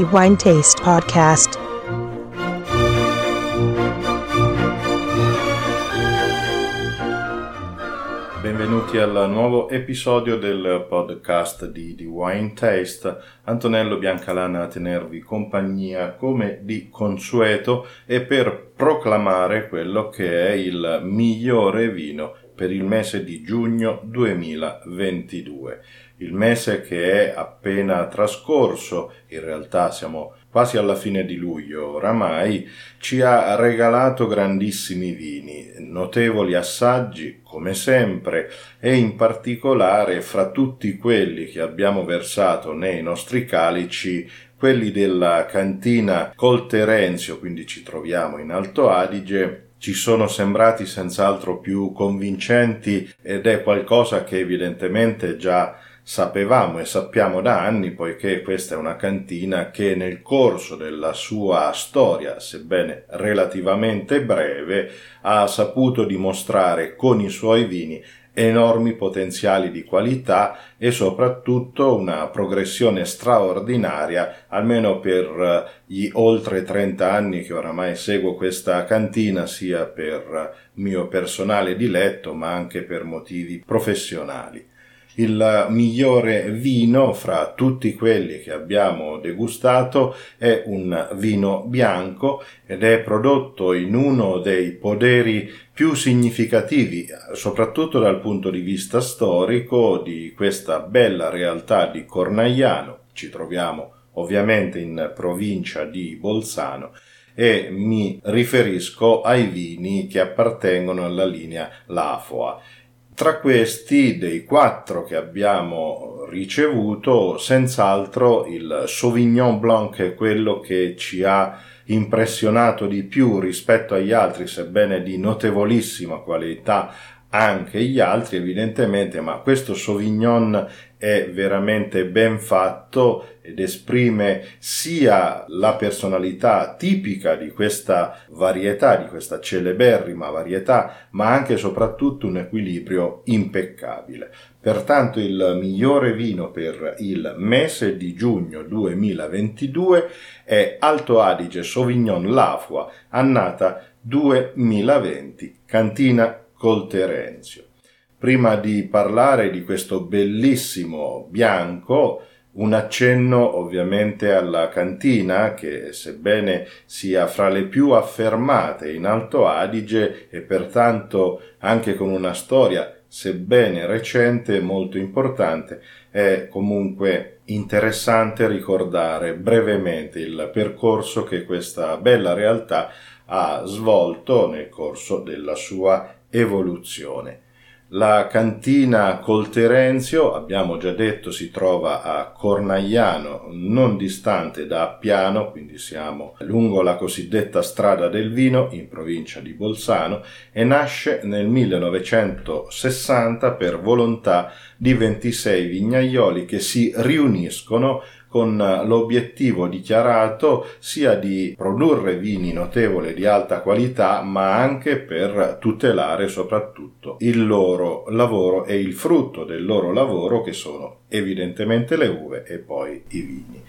the Wine Taste Podcast. Benvenuti al nuovo episodio del podcast di, di Wine Taste. Antonello Biancalana a tenervi compagnia come di consueto e per proclamare quello che è il migliore vino per il mese di giugno 2022. Il mese che è appena trascorso, in realtà siamo quasi alla fine di luglio oramai, ci ha regalato grandissimi vini, notevoli assaggi, come sempre, e in particolare fra tutti quelli che abbiamo versato nei nostri calici quelli della cantina Colterenzio, quindi ci troviamo in Alto Adige, ci sono sembrati senz'altro più convincenti ed è qualcosa che evidentemente già sapevamo e sappiamo da anni poiché questa è una cantina che nel corso della sua storia, sebbene relativamente breve, ha saputo dimostrare con i suoi vini enormi potenziali di qualità e soprattutto una progressione straordinaria, almeno per eh, gli oltre 30 anni che oramai seguo questa cantina, sia per mio personale diletto ma anche per motivi professionali il migliore vino fra tutti quelli che abbiamo degustato è un vino bianco ed è prodotto in uno dei poderi più significativi, soprattutto dal punto di vista storico, di questa bella realtà di Cornaiano. Ci troviamo ovviamente in provincia di Bolzano e mi riferisco ai vini che appartengono alla linea Lafoa. Tra questi, dei quattro che abbiamo ricevuto, senz'altro il Sauvignon Blanc è quello che ci ha impressionato di più rispetto agli altri, sebbene di notevolissima qualità anche gli altri evidentemente, ma questo Sauvignon è veramente ben fatto ed esprime sia la personalità tipica di questa varietà, di questa celeberrima varietà, ma anche e soprattutto un equilibrio impeccabile. Pertanto il migliore vino per il mese di giugno 2022 è Alto Adige Sauvignon Lafua, annata 2020, cantina col Terenzio. Prima di parlare di questo bellissimo bianco, un accenno ovviamente alla cantina che sebbene sia fra le più affermate in Alto Adige e pertanto anche con una storia sebbene recente molto importante, è comunque interessante ricordare brevemente il percorso che questa bella realtà ha svolto nel corso della sua evoluzione. La cantina col Terenzio, abbiamo già detto, si trova a Cornaiano, non distante da Appiano, quindi siamo lungo la cosiddetta strada del vino in provincia di Bolzano e nasce nel 1960 per volontà di 26 vignaioli che si riuniscono con l'obiettivo dichiarato sia di produrre vini notevoli di alta qualità, ma anche per tutelare soprattutto il loro lavoro e il frutto del loro lavoro che sono evidentemente le uve e poi i vini.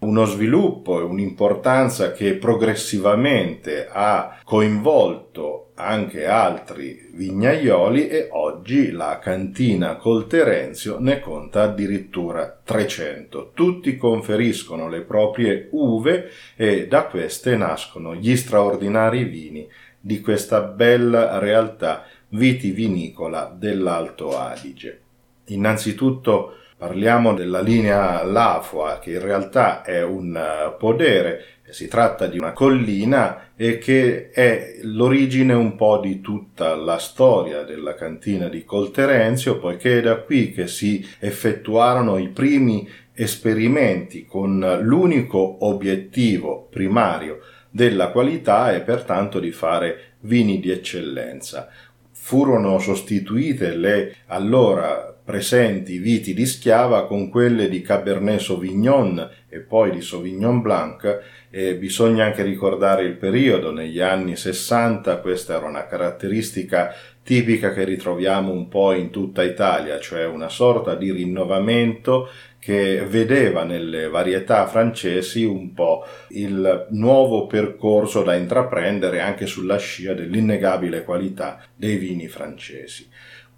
Uno sviluppo e un'importanza che progressivamente ha coinvolto anche altri vignaioli e oggi la cantina col Terenzio ne conta addirittura 300. Tutti conferiscono le proprie uve e da queste nascono gli straordinari vini di questa bella realtà vitivinicola dell'Alto Adige. Innanzitutto Parliamo della linea Lafua, che in realtà è un eh, podere, si tratta di una collina e che è l'origine un po' di tutta la storia della cantina di Colterenzio, poiché è da qui che si effettuarono i primi esperimenti con l'unico obiettivo primario della qualità e pertanto di fare vini di eccellenza. Furono sostituite le allora presenti viti di schiava con quelle di Cabernet Sauvignon e poi di Sauvignon Blanc e bisogna anche ricordare il periodo, negli anni 60 questa era una caratteristica tipica che ritroviamo un po' in tutta Italia, cioè una sorta di rinnovamento che vedeva nelle varietà francesi un po' il nuovo percorso da intraprendere anche sulla scia dell'innegabile qualità dei vini francesi.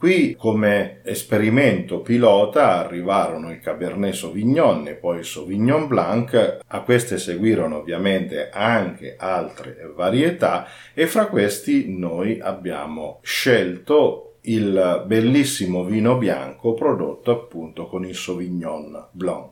Qui come esperimento pilota arrivarono il Cabernet Sauvignon e poi il Sauvignon Blanc, a queste seguirono ovviamente anche altre varietà e fra questi noi abbiamo scelto il bellissimo vino bianco prodotto appunto con il Sauvignon Blanc.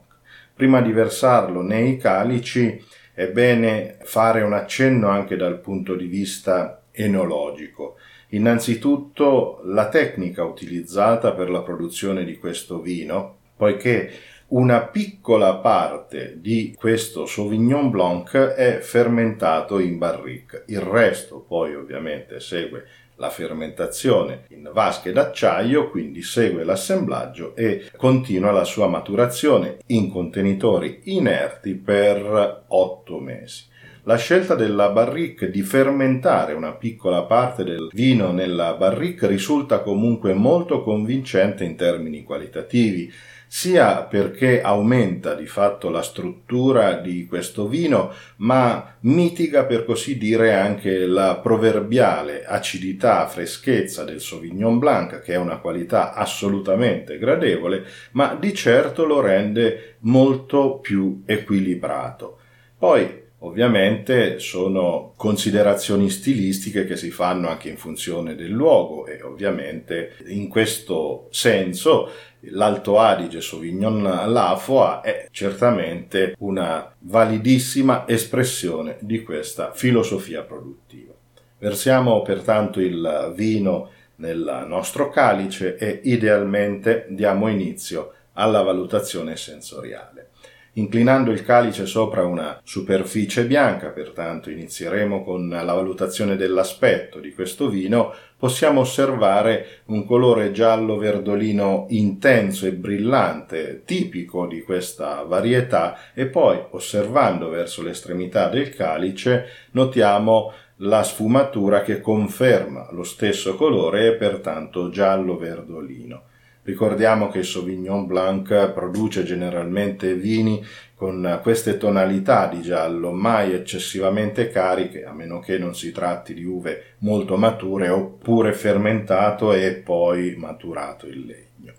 Prima di versarlo nei calici è bene fare un accenno anche dal punto di vista enologico. Innanzitutto la tecnica utilizzata per la produzione di questo vino, poiché una piccola parte di questo Sauvignon Blanc è fermentato in barrique, il resto poi ovviamente segue la fermentazione in vasche d'acciaio, quindi segue l'assemblaggio e continua la sua maturazione in contenitori inerti per 8 mesi. La scelta della barrique di fermentare una piccola parte del vino nella barrique risulta comunque molto convincente in termini qualitativi, sia perché aumenta di fatto la struttura di questo vino, ma mitiga per così dire anche la proverbiale acidità, freschezza del Sauvignon Blanc, che è una qualità assolutamente gradevole, ma di certo lo rende molto più equilibrato. Poi Ovviamente sono considerazioni stilistiche che si fanno anche in funzione del luogo e ovviamente in questo senso l'Alto Adige Sauvignon Lafoa è certamente una validissima espressione di questa filosofia produttiva. Versiamo pertanto il vino nel nostro calice e idealmente diamo inizio alla valutazione sensoriale. Inclinando il calice sopra una superficie bianca, pertanto inizieremo con la valutazione dell'aspetto di questo vino, possiamo osservare un colore giallo verdolino intenso e brillante, tipico di questa varietà, e poi, osservando verso l'estremità del calice, notiamo la sfumatura che conferma lo stesso colore e pertanto giallo verdolino. Ricordiamo che il Sauvignon Blanc produce generalmente vini con queste tonalità di giallo, mai eccessivamente cariche, a meno che non si tratti di uve molto mature oppure fermentato e poi maturato il legno.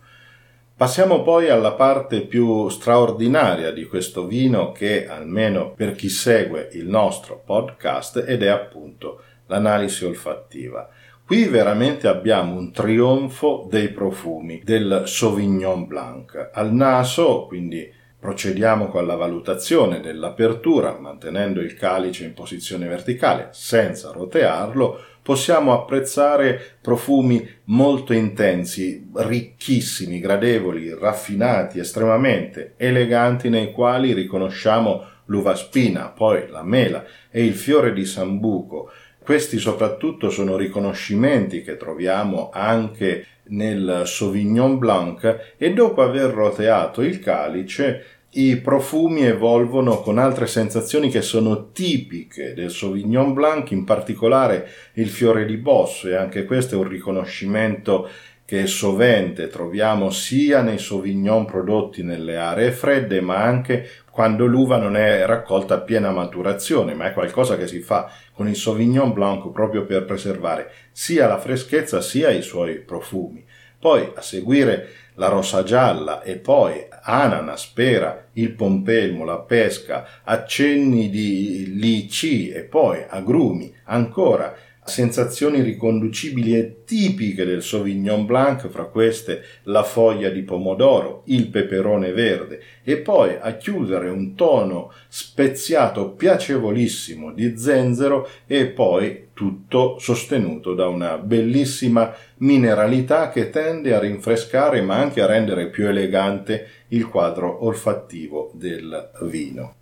Passiamo poi alla parte più straordinaria di questo vino che, almeno per chi segue il nostro podcast, ed è appunto l'analisi olfattiva. Qui veramente abbiamo un trionfo dei profumi del Sauvignon Blanc. Al naso, quindi procediamo con la valutazione dell'apertura, mantenendo il calice in posizione verticale senza rotearlo, possiamo apprezzare profumi molto intensi, ricchissimi, gradevoli, raffinati, estremamente eleganti nei quali riconosciamo l'uva spina, poi la mela e il fiore di sambuco questi soprattutto sono riconoscimenti che troviamo anche nel Sauvignon Blanc e dopo aver roteato il calice i profumi evolvono con altre sensazioni che sono tipiche del Sauvignon Blanc, in particolare il fiore di bosso e anche questo è un riconoscimento che sovente. Troviamo sia nei Sauvignon prodotti nelle aree fredde, ma anche quando l'uva non è raccolta a piena maturazione, ma è qualcosa che si fa con il Sauvignon Blanc proprio per preservare sia la freschezza sia i suoi profumi. Poi a seguire la rosa gialla e poi ananas, pera, il pompelmo, la pesca, accenni di lici e poi agrumi, ancora sensazioni riconducibili e tipiche del Sauvignon Blanc, fra queste la foglia di pomodoro, il peperone verde e poi a chiudere un tono speziato piacevolissimo di zenzero e poi tutto sostenuto da una bellissima mineralità che tende a rinfrescare ma anche a rendere più elegante il quadro olfattivo del vino.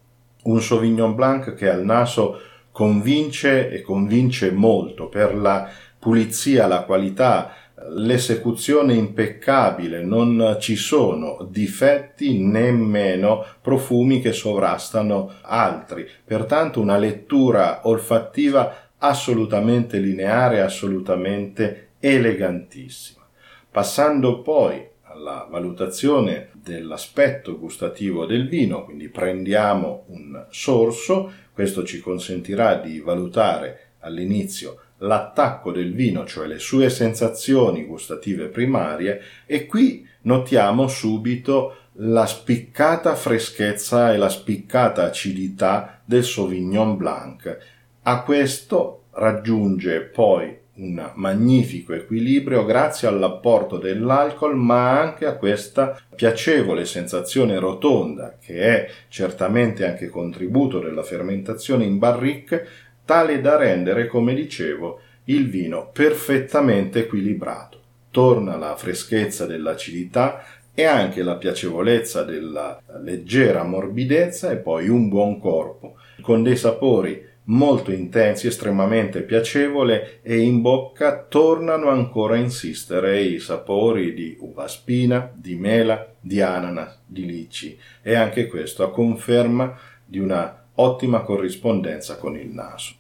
Un Sauvignon Blanc che al naso convince e convince molto per la pulizia, la qualità l'esecuzione impeccabile, non ci sono difetti nemmeno profumi che sovrastano altri. Pertanto una lettura olfattiva assolutamente lineare, assolutamente elegantissima. Passando poi alla valutazione dell'aspetto gustativo del vino, quindi prendiamo un sorso, questo ci consentirà di valutare all'inizio l'attacco del vino, cioè le sue sensazioni gustative primarie, e qui notiamo subito la spiccata freschezza e la spiccata acidità del Sauvignon Blanc. A questo raggiunge poi un magnifico equilibrio grazie all'apporto dell'alcol, ma anche a questa piacevole sensazione rotonda, che è certamente anche contributo della fermentazione in barrique, tale da rendere, come dicevo, il vino perfettamente equilibrato. Torna la freschezza dell'acidità e anche la piacevolezza della leggera morbidezza e poi un buon corpo, con dei sapori molto intensi, estremamente piacevole e in bocca tornano ancora a insistere i sapori di uva spina, di mela, di ananas, di lici e anche questo a conferma di una ottima corrispondenza con il naso.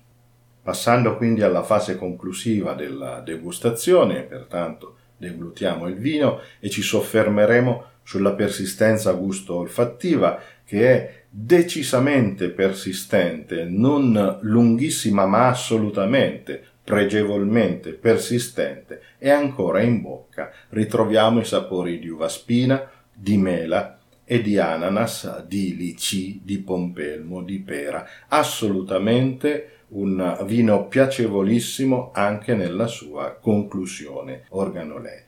Passando quindi alla fase conclusiva della degustazione, pertanto deglutiamo il vino e ci soffermeremo sulla persistenza gusto-olfattiva che è decisamente persistente, non lunghissima ma assolutamente pregevolmente persistente e ancora in bocca ritroviamo i sapori di uva spina, di mela e di ananas, di lici, di pompelmo, di pera, assolutamente un vino piacevolissimo anche nella sua conclusione organolettica.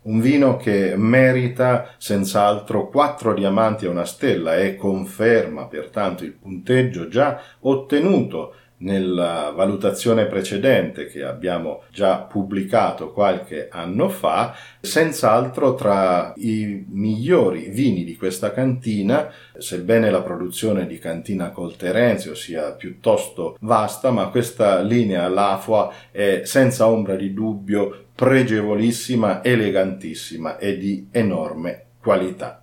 Un vino che merita senz'altro quattro diamanti e una stella e conferma pertanto il punteggio già ottenuto nella valutazione precedente che abbiamo già pubblicato qualche anno fa, senz'altro tra i migliori vini di questa cantina, sebbene la produzione di cantina Colterenzio sia piuttosto vasta, ma questa linea Lafua è senza ombra di dubbio pregevolissima, elegantissima e di enorme qualità.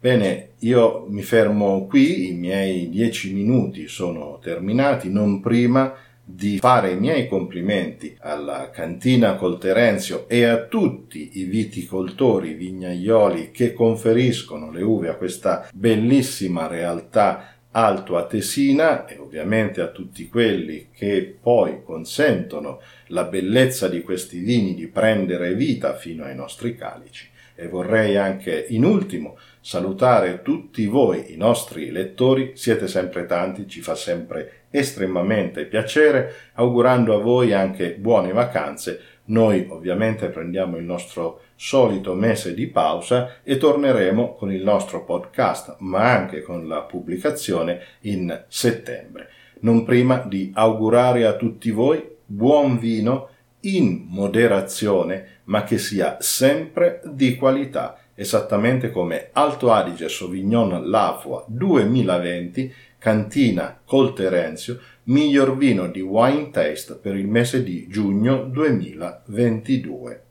Bene, io mi fermo qui, i miei dieci minuti sono terminati, non prima di fare i miei complimenti alla cantina Colterenzio e a tutti i viticoltori vignaioli che conferiscono le uve a questa bellissima realtà alto atesina e ovviamente a tutti quelli che poi consentono la bellezza di questi vini di prendere vita fino ai nostri calici. E vorrei anche in ultimo salutare tutti voi, i nostri lettori, siete sempre tanti, ci fa sempre estremamente piacere, augurando a voi anche buone vacanze. Noi ovviamente prendiamo il nostro solito mese di pausa e torneremo con il nostro podcast, ma anche con la pubblicazione in settembre. Non prima di augurare a tutti voi buon vino in moderazione, ma che sia sempre di qualità esattamente come Alto Adige Sauvignon Lafua 2020, Cantina Colterenzio, miglior vino di Wine Taste per il mese di giugno 2022.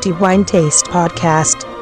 The Wine Taste Podcast